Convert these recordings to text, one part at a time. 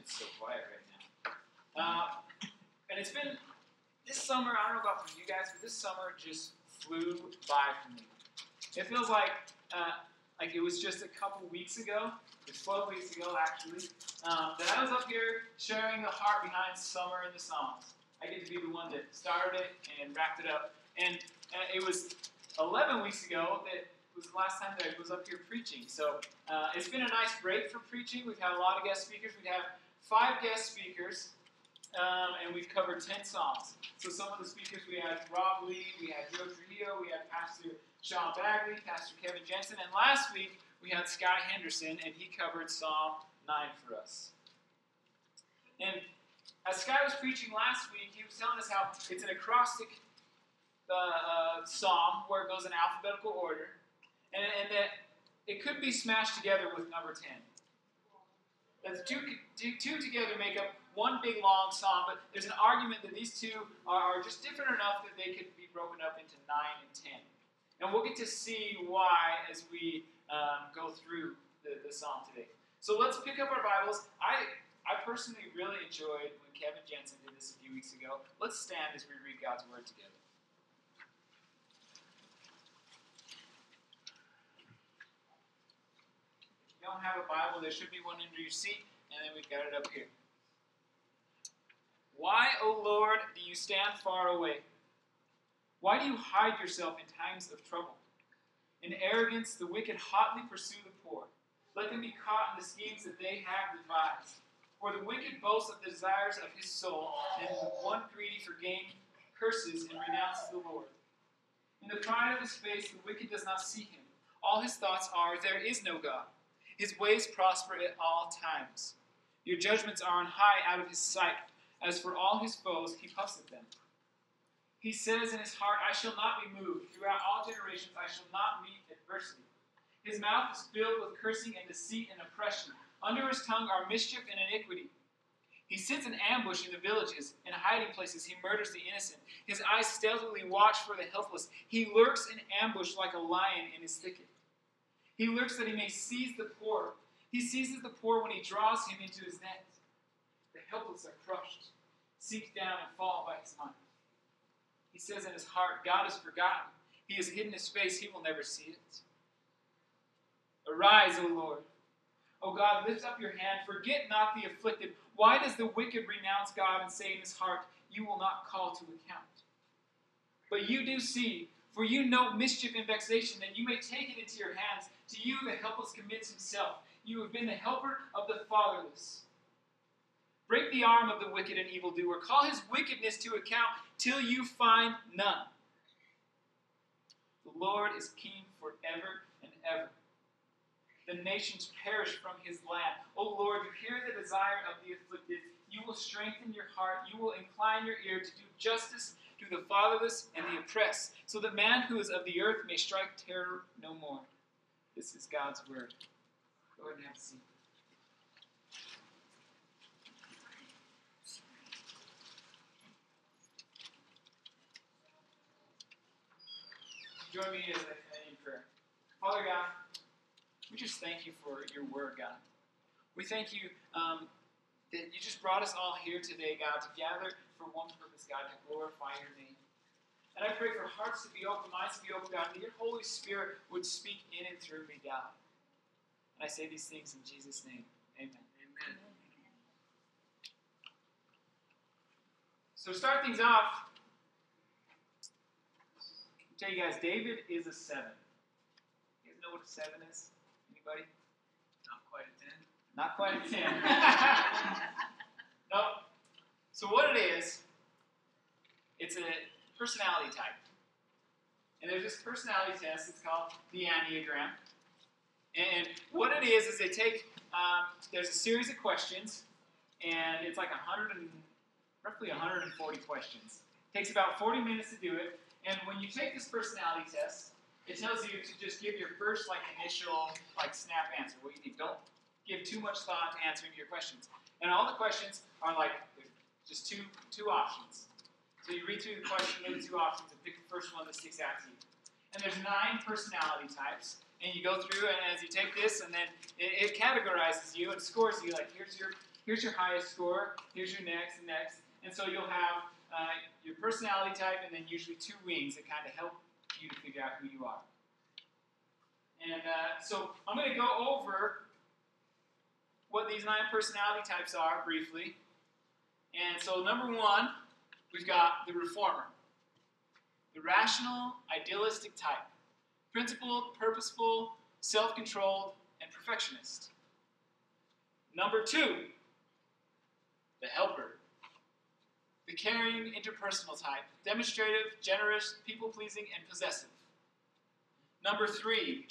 It's so quiet right now. Uh, and it's been this summer. I don't know about for you guys, but this summer just flew by for me. It feels like uh, like it was just a couple weeks ago. It's 12 weeks ago, actually, um, that I was up here sharing the heart behind summer in the Psalms. I get to be the one that started it and wrapped it up. And uh, it was 11 weeks ago that was the last time that I was up here preaching. So uh, it's been a nice break from preaching. We've had a lot of guest speakers. We have five guest speakers, um, and we've covered 10 songs. So some of the speakers we had Rob Lee, we had Joe Trujillo, we had Pastor Sean Bagley, Pastor Kevin Jensen, and last week we had Scott Henderson, and he covered Psalm 9 for us. And as Scott was preaching last week, he was telling us how it's an acrostic uh, uh, psalm where it goes in alphabetical order, and, and that it could be smashed together with number 10. The two, two, two together make up one big long psalm, but there's an argument that these two are, are just different enough that they could be broken up into 9 and 10. And we'll get to see why as we um, go through the, the psalm today. So let's pick up our Bibles. I, I personally really enjoyed when Kevin Jensen did this a few weeks ago. Let's stand as we read God's Word together. If you don't have a Bible, there should be one under your seat, and then we've got it up here. Why, O Lord, do you stand far away? Why do you hide yourself in times of trouble? In arrogance, the wicked hotly pursue the poor. Let them be caught in the schemes that they have devised. For the wicked boasts of the desires of his soul, and the one greedy for gain curses and renounces the Lord. In the pride of his face, the wicked does not see him. All his thoughts are, There is no God. His ways prosper at all times. Your judgments are on high out of his sight. As for all his foes, he puffs at them. He says in his heart, I shall not be moved. Throughout all generations, I shall not meet adversity. His mouth is filled with cursing and deceit and oppression. Under his tongue are mischief and iniquity. He sits in ambush in the villages. In hiding places, he murders the innocent. His eyes stealthily watch for the helpless. He lurks in ambush like a lion in his thicket. He lurks that he may seize the poor. He seizes the poor when he draws him into his net. The helpless are crushed, sink down, and fall by his might. He says in his heart, God is forgotten. He has hidden his face, he will never see it. Arise, O Lord. O God, lift up your hand. Forget not the afflicted. Why does the wicked renounce God and say in his heart, You will not call to account? But you do see, for you know mischief and vexation, that you may take it into your hands. To you the helpless commits himself. You have been the helper of the fatherless. Break the arm of the wicked and evildoer. Call his wickedness to account till you find none. The Lord is king forever and ever. The nations perish from his land. O Lord, you hear the desire of the afflicted. You will strengthen your heart. You will incline your ear to do justice to the fatherless and the oppressed, so that man who is of the earth may strike terror no more. This is God's word. Go ahead and have a seat. Join me as I prayer. Father God, we just thank you for your word, God. We thank you um, that you just brought us all here today, God, to gather for one purpose, God, to glorify your name. And I pray for hearts to be open, minds to be open, God, that your Holy Spirit would speak in and through me, God. And I say these things in Jesus' name. Amen. Amen. So to start things off, tell you guys, David is a seven. You guys know what a seven is? Anybody? Not quite a ten. Not quite a ten. nope. So what it is, it's a personality type. And there's this personality test. It's called the Enneagram. And what it is is they take um, there's a series of questions, and it's like 100 and roughly 140 questions. It takes about 40 minutes to do it. And when you take this personality test, it tells you to just give your first like initial like snap answer. What you need. Don't give too much thought to answering your questions. And all the questions are like just two two options. So you read through the question, look at two options, and pick the first one that sticks out to you. And there's nine personality types, and you go through, and as you take this, and then it, it categorizes you and scores you. Like here's your here's your highest score, here's your next and next. And so you'll have uh, your personality type and then usually two wings that kind of help you to figure out who you are. And uh, so I'm going to go over what these nine personality types are briefly. And so, number one, we've got the reformer, the rational, idealistic type, principled, purposeful, self controlled, and perfectionist. Number two, the helper, the caring, interpersonal type, demonstrative, generous, people pleasing, and possessive. Number three,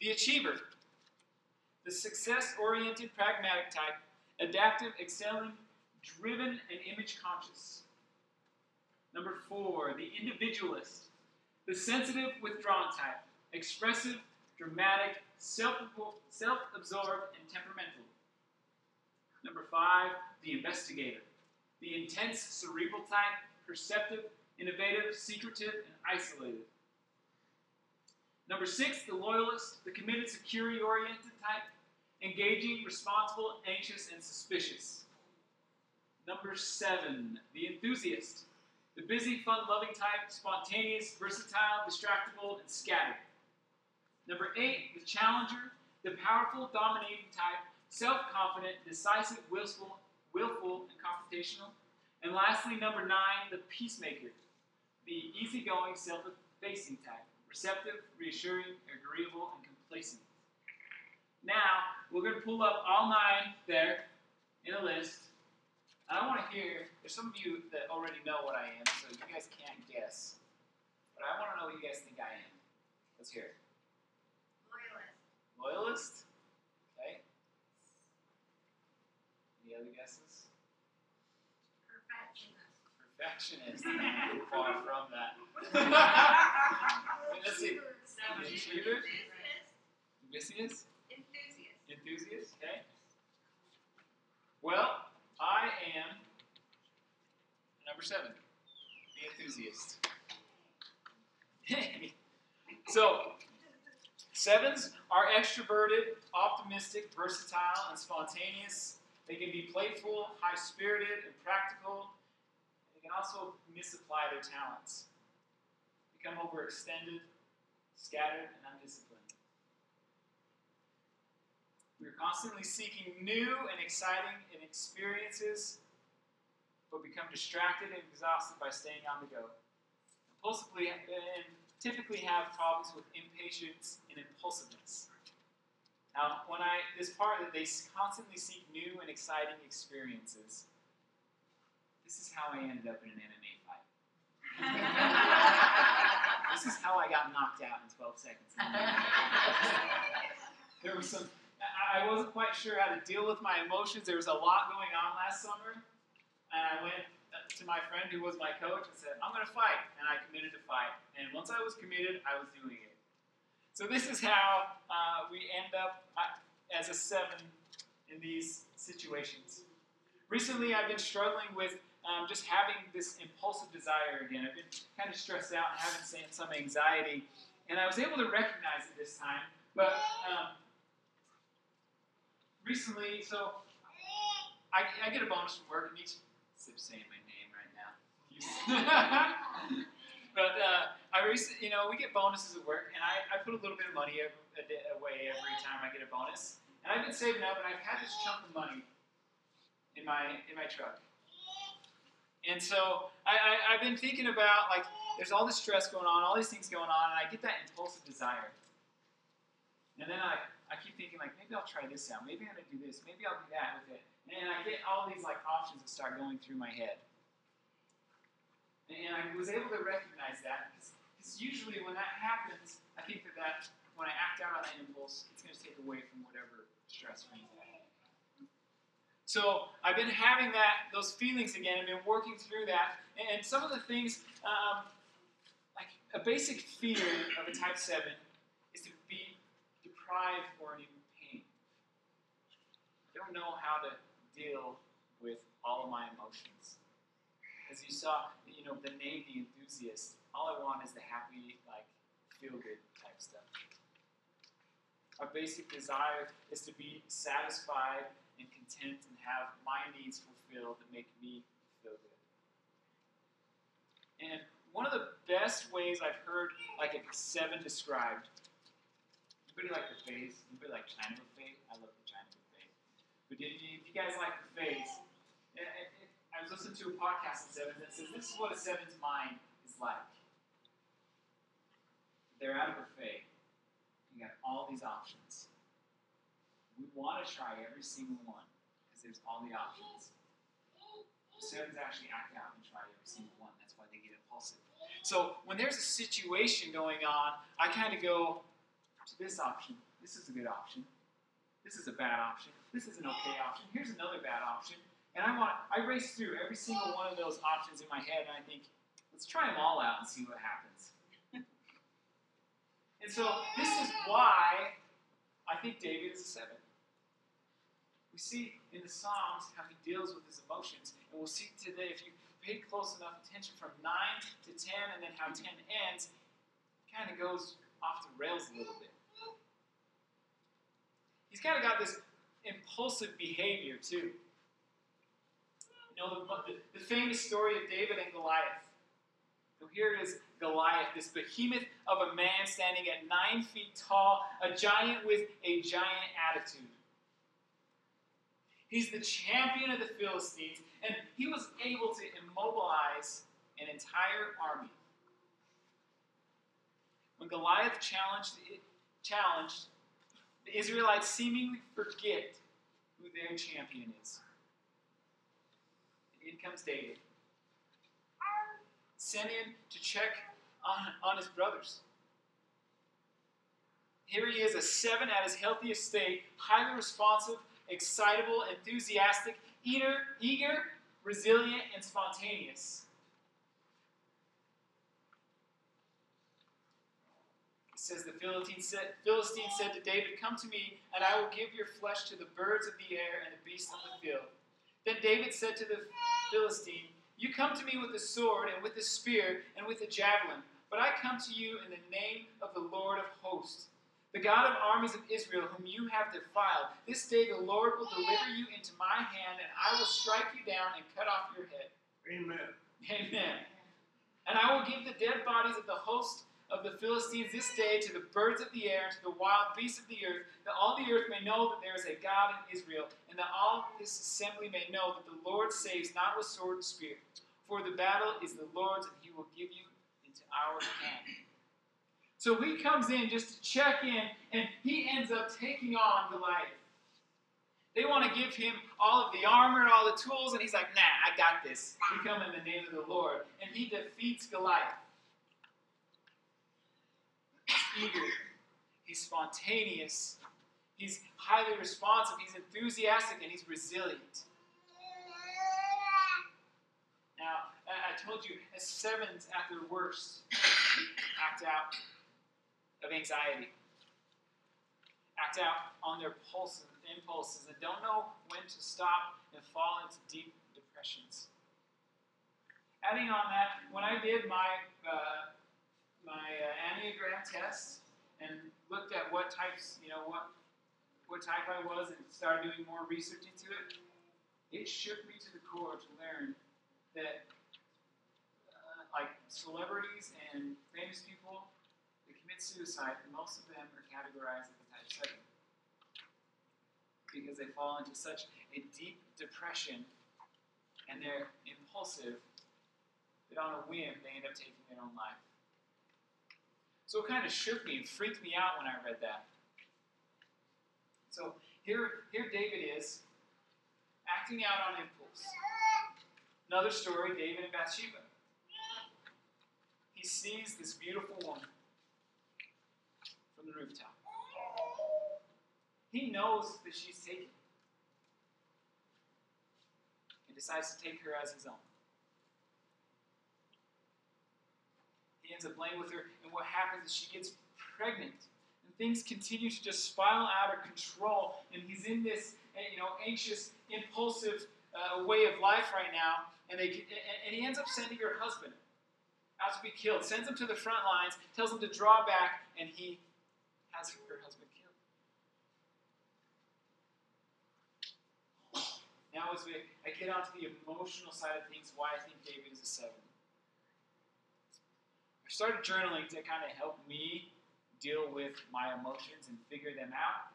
the achiever, the success oriented, pragmatic type, adaptive, excelling, driven, and image conscious. Number four, the individualist, the sensitive, withdrawn type, expressive, dramatic, self absorbed, and temperamental. Number five, the investigator, the intense, cerebral type, perceptive, innovative, secretive, and isolated. Number six, the loyalist, the committed, security oriented type, engaging, responsible, anxious, and suspicious. Number seven, the enthusiast, the busy, fun loving type, spontaneous, versatile, distractible, and scattered. Number eight, the challenger, the powerful, dominating type, self confident, decisive, willful, willful, and confrontational. And lastly, number nine, the peacemaker, the easygoing, self effacing type receptive, reassuring, agreeable, and complacent. Now, we're going to pull up all nine there in a list. And I want to hear, there's some of you that already know what I am, so you guys can't guess. But I want to know what you guys think I am. Let's hear it. Loyalist. Loyalist? Okay. Any other guesses? Perfectionist. Perfectionist. Far from that. Wait, let's see. Achiever? Enthusiast. Enthusiast. Enthusiast, okay. Well, I am number seven, the enthusiast. so, sevens are extroverted, optimistic, versatile, and spontaneous. They can be playful, high spirited, and practical. They can also misapply their talents, become overextended, scattered, and undisciplined. We're constantly seeking new and exciting experiences, but become distracted and exhausted by staying on the go. Impulsively and typically have problems with impatience and impulsiveness. Now, when I this part that they constantly seek new and exciting experiences, this is how I ended up in an MMA fight. this is how I got knocked out in 12 seconds. there was some I wasn't quite sure how to deal with my emotions. There was a lot going on last summer, and I went to my friend who was my coach and said, "I'm going to fight," and I committed to fight. And once I was committed, I was doing it. So this is how uh, we end up uh, as a seven in these situations. Recently, I've been struggling with um, just having this impulsive desire again. I've been kind of stressed out and having some anxiety, and I was able to recognize it this time, but. Um, recently, so I, I get a bonus from work, and each Sip's saying my name right now. but uh, I recently, you know, we get bonuses at work, and I, I put a little bit of money away every time I get a bonus. And I've been saving up, and I've had this chunk of money in my in my truck. And so I, I, I've been thinking about like, there's all this stress going on, all these things going on, and I get that impulsive desire. And then I, I keep thinking like maybe I'll try this out. Maybe I'm gonna do this. Maybe I'll do that with it. And I get all these like options that start going through my head. And I was able to recognize that because usually when that happens, I think that, that when I act out on that impulse, it's going to take away from whatever stress that. So I've been having that those feelings again. I've been working through that, and some of the things, um, like a basic fear of a type seven, deprived or in pain. I don't know how to deal with all of my emotions. As you saw, you know, the the enthusiast, all I want is the happy, like, feel good type stuff. Our basic desire is to be satisfied and content and have my needs fulfilled that make me feel good. And one of the best ways I've heard like a seven described. Anybody like the phase? Anybody like China buffet? I love the China buffet. But if you, if you guys like the phase, it, it, it, I was listening to a podcast on sevens that says this is what a seven's mind is like. They're at a buffet. You got all these options. We want to try every single one because there's all the options. Sevens actually act out and try every single one. That's why they get impulsive. So when there's a situation going on, I kind of go to this option. This is a good option. This is a bad option. This is an okay option. Here's another bad option. And I want I race through every single one of those options in my head, and I think, let's try them all out and see what happens. and so this is why I think David is a seven. We see in the Psalms how he deals with his emotions, and we'll see today if you pay close enough attention from nine to ten, and then how ten ends, kind of goes off the rails a little bit. He's kind of got this impulsive behavior too. You know, the, the, famous story of David and Goliath. So here is Goliath, this behemoth of a man standing at nine feet tall, a giant with a giant attitude. He's the champion of the Philistines, and he was able to immobilize an entire army. When Goliath challenged, challenged the Israelites seemingly forget who their champion is in comes David. Sent in to check on, on his brothers. Here he is, a seven at his healthiest state, highly responsive, excitable, enthusiastic, eager, eager, resilient, and spontaneous. It says the Philistine said, Philistine said to David, Come to me, and I will give your flesh to the birds of the air and the beasts of the field. Then David said to the Philistine, You come to me with a sword and with a spear and with a javelin, but I come to you in the name of the Lord of hosts, the God of armies of Israel, whom you have defiled. This day the Lord will deliver you into my hand, and I will strike you down and cut off your head. Amen. Amen. And I will give the dead bodies of the host of the Philistines this day to the birds of the air and to the wild beasts of the earth, that all the earth may know that there is a God in Israel, and that all this assembly may know that the Lord saves not with sword and spear. For the battle is the Lord's, and he will give you into our hand. So he comes in just to check in, and he ends up taking on Goliath. They want to give him all of the armor, all the tools, and he's like, nah, I got this. We come in the name of the Lord. And he defeats Goliath eager, he's spontaneous, he's highly responsive, he's enthusiastic, and he's resilient. Now, I told you, as sevens at their worst. Act out of anxiety, act out on their pulses, impulses, and don't know when to stop and fall into deep depressions. Adding on that, when I did my uh, my uh, Enneagram test and looked at what types, you know, what what type I was, and started doing more research into it, it shook me to the core to learn that, uh, like celebrities and famous people that commit suicide, most of them are categorized as type seven because they fall into such a deep depression and they're impulsive that on a whim they end up taking their own life. So it kind of shook me and freaked me out when I read that. So here, here David is acting out on impulse. Another story David and Bathsheba. He sees this beautiful woman from the rooftop. He knows that she's taken and decides to take her as his own. He ends up laying with her, and what happens is she gets pregnant. And things continue to just spiral out of control. And he's in this, eh, you know, anxious, impulsive uh, way of life right now. And, they, and he ends up sending her husband out to be killed, sends him to the front lines, tells him to draw back, and he has her husband killed. Now, as we, I get onto the emotional side of things, why I think David is a seven. I started journaling to kind of help me deal with my emotions and figure them out.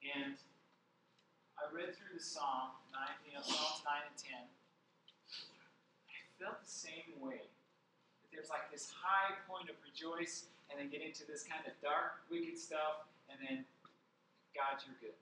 And I read through the Psalm, nine, you know, Psalms 9 and 10. I felt the same way. That there's like this high point of rejoice, and then get into this kind of dark, wicked stuff, and then, God, you're good.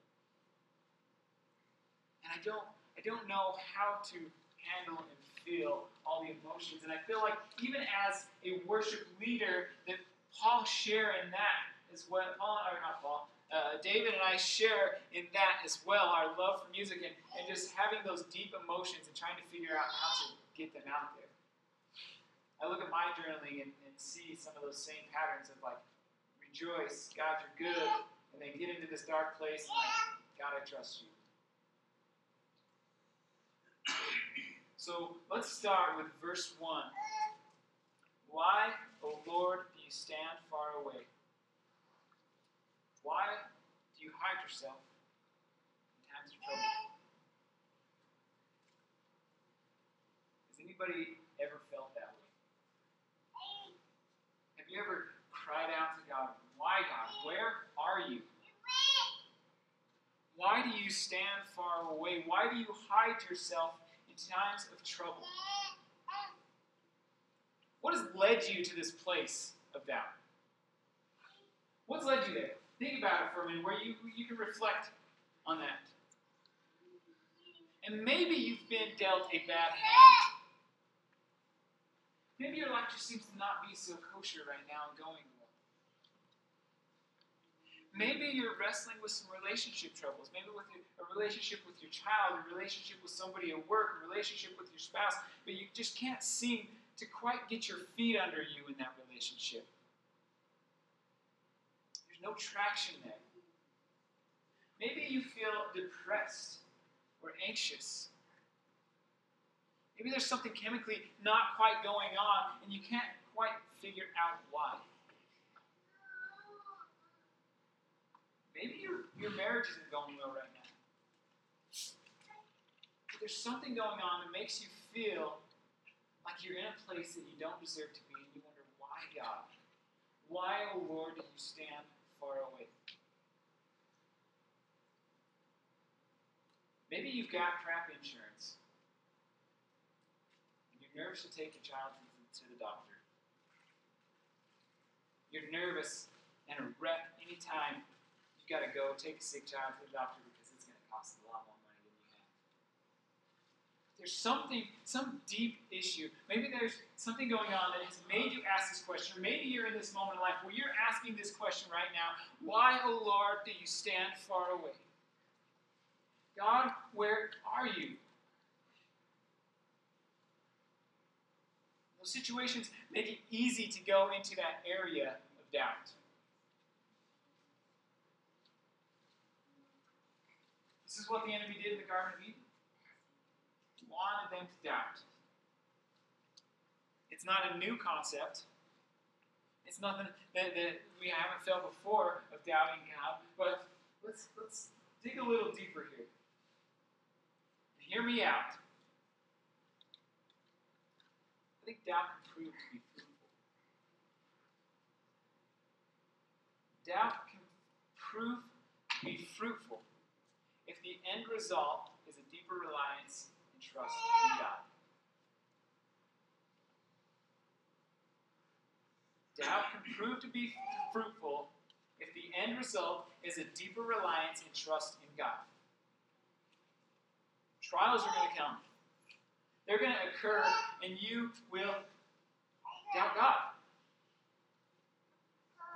And I don't, I don't know how to handle and feel all the emotions. And I feel like even as a worship leader, that Paul share in that is what. Paul, or not Paul, uh, David and I share in that as well. Our love for music and, and just having those deep emotions and trying to figure out how to get them out there. I look at my journaling and, and see some of those same patterns of like rejoice, God, you're good, and then get into this dark place and like, God, I trust you. So let's start with verse 1. Why, O Lord, do you stand far away? Why do you hide yourself in times of trouble? Has anybody ever felt that way? Have you ever cried out to God, Why, God? Where are you? Why do you stand far away? Why do you hide yourself in times of trouble? What has led you to this place of doubt? What's led you there? Think about it for a minute, where you, you can reflect on that. And maybe you've been dealt a bad hand. Maybe your life just seems to not be so kosher right now and going. Maybe you're wrestling with some relationship troubles. Maybe with a relationship with your child, a relationship with somebody at work, a relationship with your spouse, but you just can't seem to quite get your feet under you in that relationship. There's no traction there. Maybe you feel depressed or anxious. Maybe there's something chemically not quite going on and you can't quite figure out why. Maybe your, your marriage isn't going well right now. But there's something going on that makes you feel like you're in a place that you don't deserve to be, and you wonder, why, God? Why, O oh Lord, do you stand far away? Maybe you've got crap insurance. And you're nervous to take your child to, the doctor. You're nervous and a wreck anytime got to go take a sick child to the doctor because it's going to cost a lot more money than you have. There's something, some deep issue. Maybe there's something going on that has made you ask this question. Maybe you're in this moment in life where you're asking this question right now Why, O oh Lord, do you stand far away? God, where are you? Those situations make it easy to go into that area of doubt. This is what the enemy did in the Garden of Eden. He wanted them to doubt. It's not a new concept. It's nothing that, that we haven't felt before of doubting God. But let's let's dig a little deeper here. Hear me out. I think doubt can prove to be fruitful. Doubt can prove to be fruitful the end result is a deeper reliance and trust in God. Doubt can prove to be fruitful if the end result is a deeper reliance and trust in God. Trials are going to come. They're going to occur, and you will doubt God.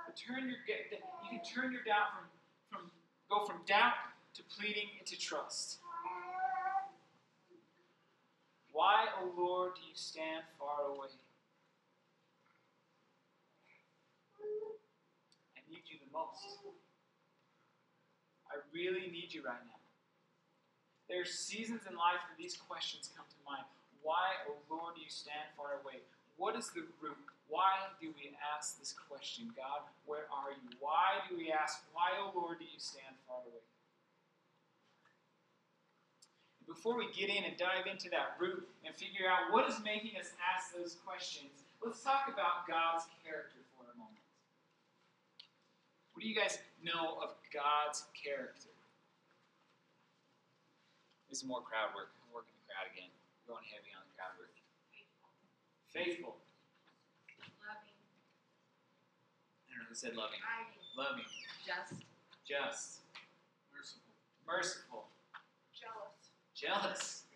But turn your you can turn your doubt from, from go from doubt to pleading and to trust. Why, O oh Lord, do you stand far away? I need you the most. I really need you right now. There are seasons in life where these questions come to mind. Why, O oh Lord, do you stand far away? What is the root? Why do we ask this question? God, where are you? Why do we ask, why, O oh Lord, do you stand far away? Before we get in and dive into that root and figure out what is making us ask those questions, let's talk about God's character for a moment. What do you guys know of God's character? This is more crowd work. I'm working the crowd again. We're going heavy on the crowd work. Faithful. Loving. I don't know who said loving. Loving. Just. Just. Merciful. Merciful. Jealous.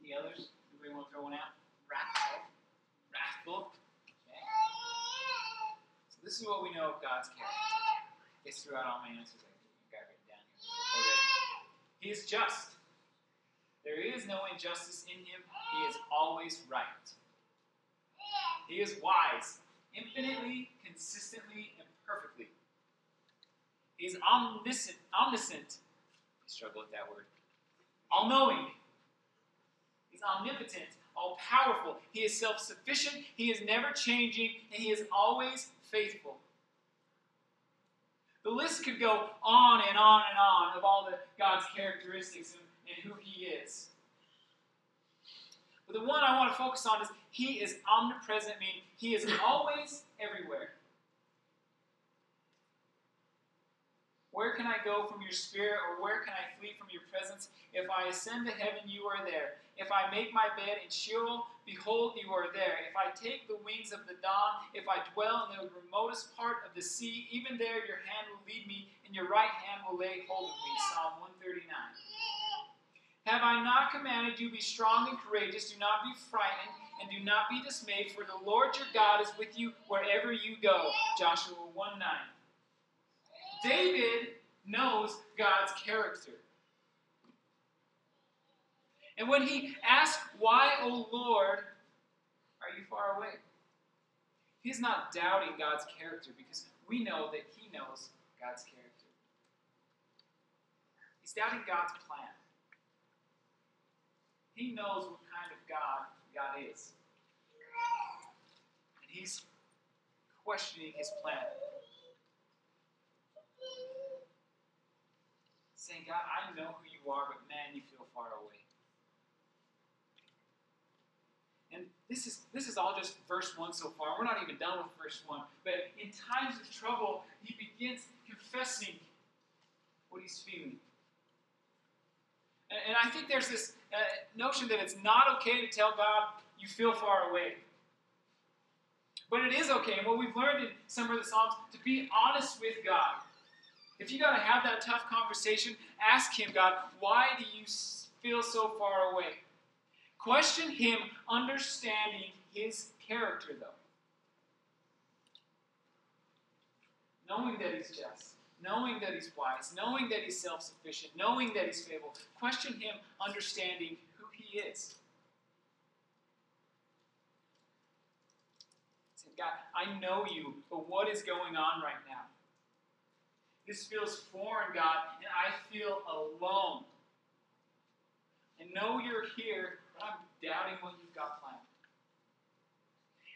Any others? Anybody want to throw one out? Wrathful. Wrathful. Okay. So this is what we know of God's character. It's throughout all my answers. I think you got it down here already. He is just. There is no injustice in him. He is always right. He is wise, infinitely, consistently, and perfectly. He's omniscient. Omniscient. I struggle with that word. All knowing. He's omnipotent, all powerful. He is self sufficient. He is never changing, and he is always faithful. The list could go on and on and on of all the God's characteristics and, and who He is. But the one I want to focus on is He is omnipresent, meaning He is always everywhere. Where can I go from your spirit, or where can I flee from your presence? If I ascend to heaven, you are there. If I make my bed in Sheol, behold, you are there. If I take the wings of the dawn, if I dwell in the remotest part of the sea, even there your hand will lead me, and your right hand will lay hold of me. Psalm 139. Have I not commanded you, be strong and courageous, do not be frightened, and do not be dismayed, for the Lord your God is with you wherever you go. Joshua 1 9. David knows God's character. And when he asks, Why, O Lord, are you far away? He's not doubting God's character because we know that he knows God's character. He's doubting God's plan. He knows what kind of God God is. And he's questioning his plan. Saying, God, I know who you are, but man, you feel far away. And this is this is all just verse one so far. We're not even done with verse one. But in times of trouble, he begins confessing what he's feeling. And, and I think there's this uh, notion that it's not okay to tell God you feel far away. But it is okay, and what we've learned in some of the Psalms, to be honest with God. If you got to have that tough conversation, ask Him, God, why do you feel so far away? Question Him, understanding His character, though. Knowing that He's just, knowing that He's wise, knowing that He's self sufficient, knowing that He's faithful. Question Him, understanding who He is. God, I know you, but what is going on right now? This feels foreign, God, and I feel alone. And know you're here, but I'm doubting what you've got planned.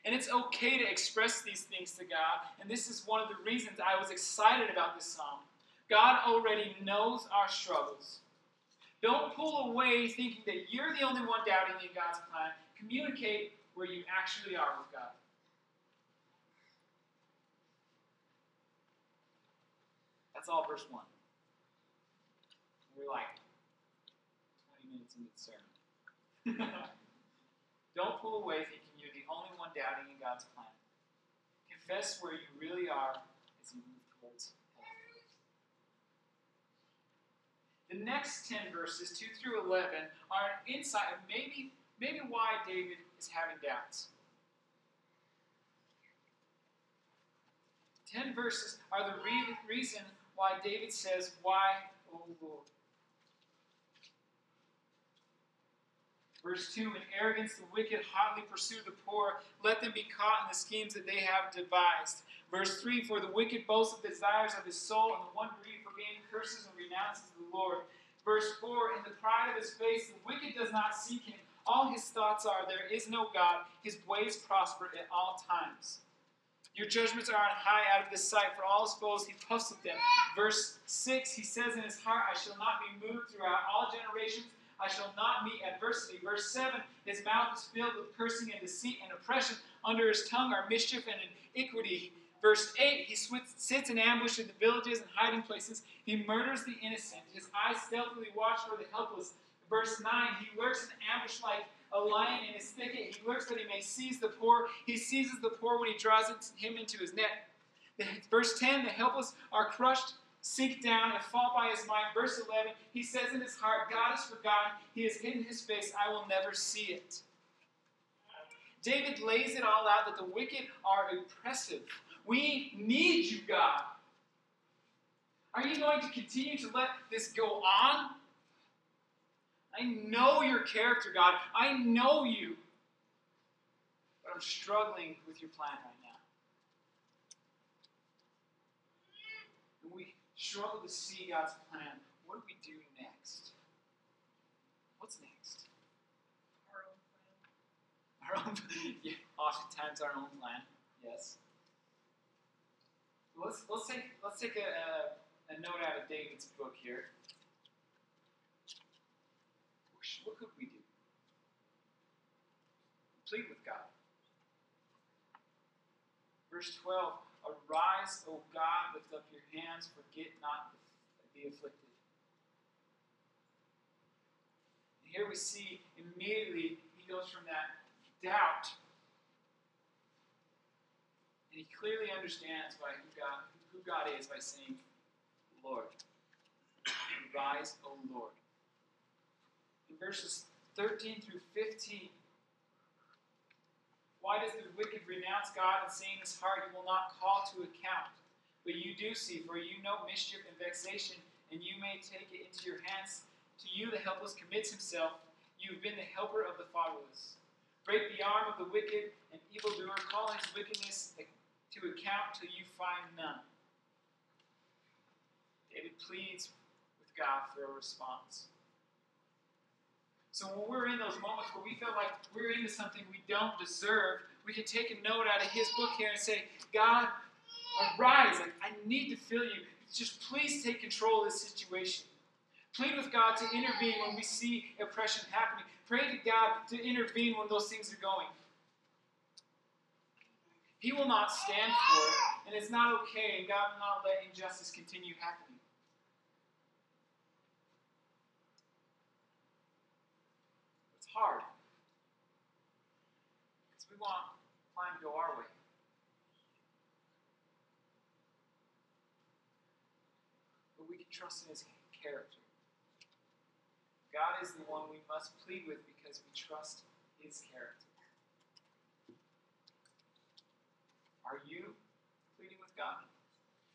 And it's okay to express these things to God, and this is one of the reasons I was excited about this psalm. God already knows our struggles. Don't pull away thinking that you're the only one doubting in God's plan. Communicate where you actually are with God. That's all verse 1. We're like 20 minutes into the sermon. Don't pull away thinking you're the only one doubting in God's plan. Confess where you really are as you move towards heaven. The next 10 verses, 2 through 11, are an insight of maybe, maybe why David is having doubts. 10 verses are the re- reason why David says, Why, O Lord? Verse 2 In arrogance, the wicked hotly pursue the poor. Let them be caught in the schemes that they have devised. Verse 3 For the wicked boasts of the desires of his soul, and the one greedy for gain curses and renounces the Lord. Verse 4 In the pride of his face, the wicked does not seek him. All his thoughts are, There is no God. His ways prosper at all times. Your judgments are on high out of this sight, for all his foes he puffs at them. Verse 6, he says in his heart, I shall not be moved throughout all generations. I shall not meet adversity. Verse 7, his mouth is filled with cursing and deceit and oppression. Under his tongue are mischief and iniquity. Verse 8, he sits in ambush in the villages and hiding places. He murders the innocent. His eyes stealthily watch for the helpless. Verse 9, he lurks in ambush like a lion in his thicket. He lurks that he may seize the poor. He seizes the poor when he draws him into his net. Verse 10, the helpless are crushed, sink down, and fall by his might. Verse 11, he says in his heart, God is forgotten. He has hidden his face. I will never see it. David lays it all out that the wicked are oppressive. We need you, God. Are you going to continue to let this go on? I know your character, God. I know you. But I'm struggling with your plan right now. When we struggle to see God's plan, what do we do next? What's next? Our own plan. Our own, yeah, oftentimes our own plan. Yes. Let's let's take let's take a, a, a note out of David's book here. What could we do? Plead with God. Verse 12 Arise, O God, lift up your hands, forget not the afflicted. And here we see immediately he goes from that doubt, and he clearly understands by who God, who God is by saying, Lord. Arise, O Lord in verses 13 through 15. Why does the wicked renounce God and say in his heart, You will not call to account? But you do see, for you know mischief and vexation, and you may take it into your hands. To you the helpless commits himself. You have been the helper of the fatherless. Break the arm of the wicked and evildoer. Call his wickedness to account till you find none. David pleads with God for a response. So when we're in those moments where we feel like we're into something we don't deserve, we can take a note out of his book here and say, God, arise. Like, I need to feel you. Just please take control of this situation. Plead with God to intervene when we see oppression happening. Pray to God to intervene when those things are going. He will not stand for it, and it's not okay, and God will not let injustice continue happening. Hard. Because we want time to our way. But we can trust in his character. God is the one we must plead with because we trust his character. Are you pleading with God?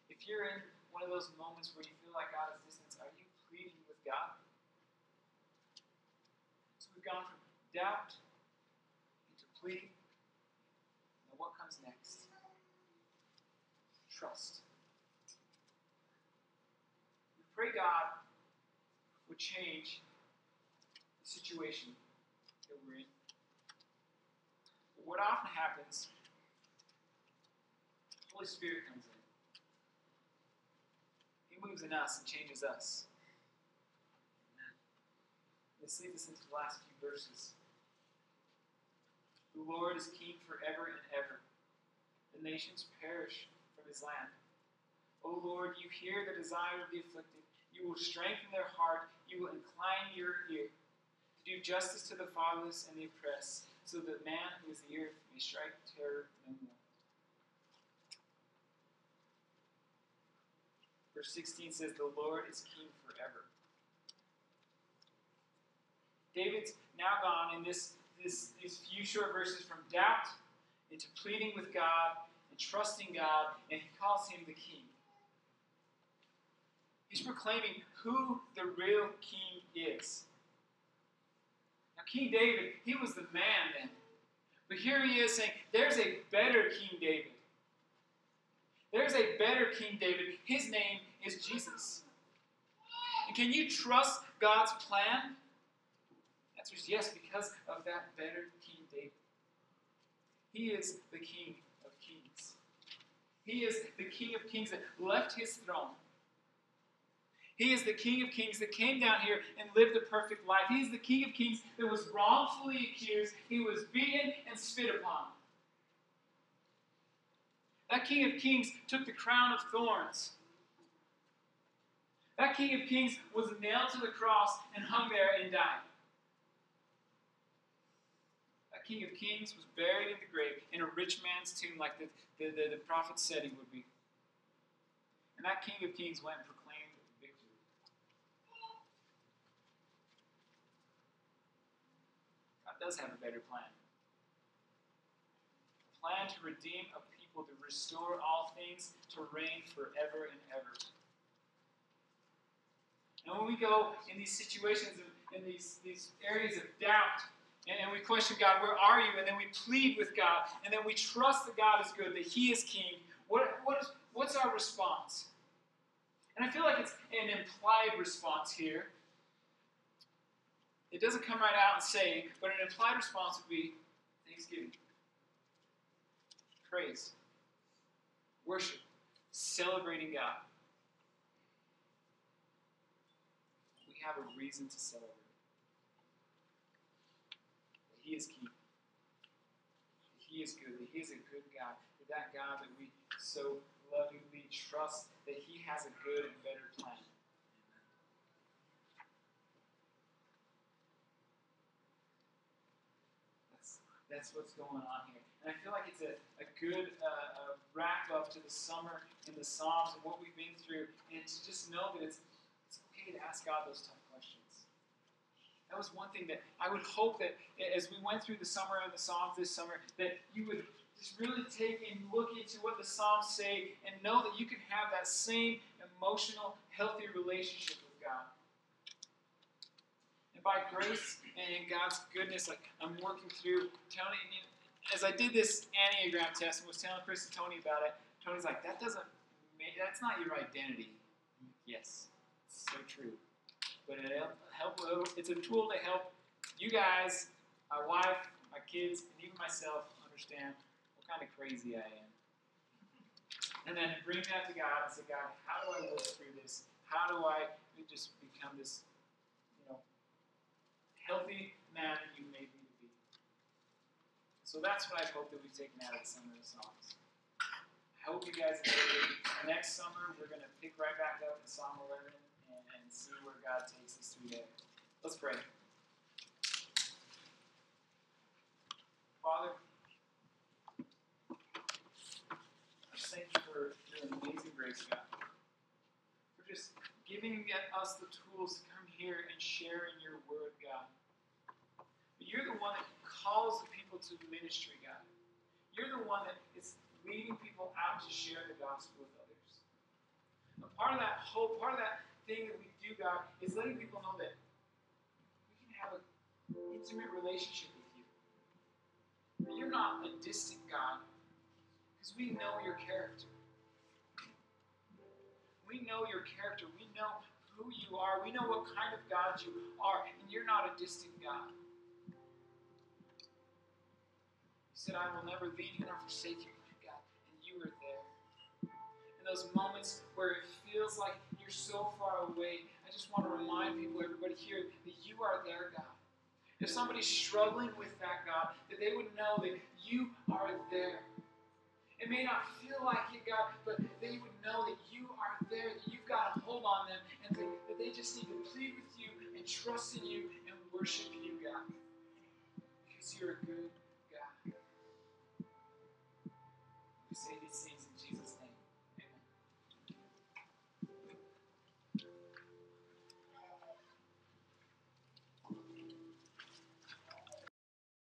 If you're in one of those moments where you feel like God is distant, are you pleading with God? From doubt into plea. Now, what comes next? Trust. We pray God would change the situation that we're in. But what often happens, the Holy Spirit comes in. He moves in us and changes us. This leads us into the last few verses. The Lord is king forever and ever. The nations perish from his land. O Lord, you hear the desire of the afflicted. You will strengthen their heart. You will incline your ear to do justice to the fatherless and the oppressed, so that man who is the earth may strike terror no more. Verse 16 says, The Lord is king forever. David's now gone in this, this, these few short verses from doubt into pleading with God and trusting God, and he calls him the king. He's proclaiming who the real king is. Now, King David, he was the man then. But here he is saying, there's a better King David. There's a better King David. His name is Jesus. And can you trust God's plan? Yes, because of that better King David. He is the King of kings. He is the King of Kings that left his throne. He is the King of Kings that came down here and lived a perfect life. He is the King of Kings that was wrongfully accused. He was beaten and spit upon. That King of Kings took the crown of thorns. That King of Kings was nailed to the cross and hung there and died. King of Kings was buried in the grave in a rich man's tomb, like the, the, the, the prophet said he would be. And that King of Kings went and proclaimed victory. God does have a better plan. A plan to redeem a people, to restore all things, to reign forever and ever. And when we go in these situations, in these, these areas of doubt, and, and we question God, where are you? And then we plead with God, and then we trust that God is good, that He is King. What, what is, what's our response? And I feel like it's an implied response here. It doesn't come right out and say, but an implied response would be thanksgiving, praise, worship, celebrating God. We have a reason to celebrate. He is. That He is good. He is a good God. That God that we so lovingly trust that He has a good and better plan. That's, that's what's going on here. And I feel like it's a, a good uh, uh, wrap up to the summer in the Psalms and what we've been through, and to just know that it's, it's okay to ask God those questions. That was one thing that I would hope that as we went through the summer of the Psalms this summer, that you would just really take and look into what the Psalms say and know that you can have that same emotional, healthy relationship with God. And by grace and God's goodness, like I'm working through Tony. As I did this Enneagram test and was telling Chris and Tony about it, Tony's like, "That doesn't, that's not your identity." Yes, so true. But uh, it help, uh, it's a tool to help you guys, my wife, my kids, and even myself understand what kind of crazy I am. And then bring that to God and say, God, how do I work through this? How do I just become this, you know, healthy man that you made me to be? So that's what I hope that we've taken out of some of the songs. I hope you guys enjoy it. Next summer, we're going to pick right back up in Psalm 11 and, and see where God takes us through. Let's pray. Father, I thank you for your amazing grace, God. For just giving us the tools to come here and share in your word, God. But you're the one that calls the people to ministry, God. You're the one that is leading people out to share the gospel with others. And part of that whole part of that thing that we do, God, is letting people know that we can have an intimate relationship with you. That you're not a distant God, because we know your character. We know your character. We know who you are. We know what kind of God you are, and you're not a distant God. You said, I will never leave you nor forsake you, God, and you are there. In those moments where it feels like you're so far away, I just want to remind people, everybody here, that you are their God. If somebody's struggling with that, God, that they would know that you are there. It may not feel like it, God, but they would know that you are there, that you've got a hold on them, and that, they just need to plead with you and trust in you and worship you, God. Because you're a good God.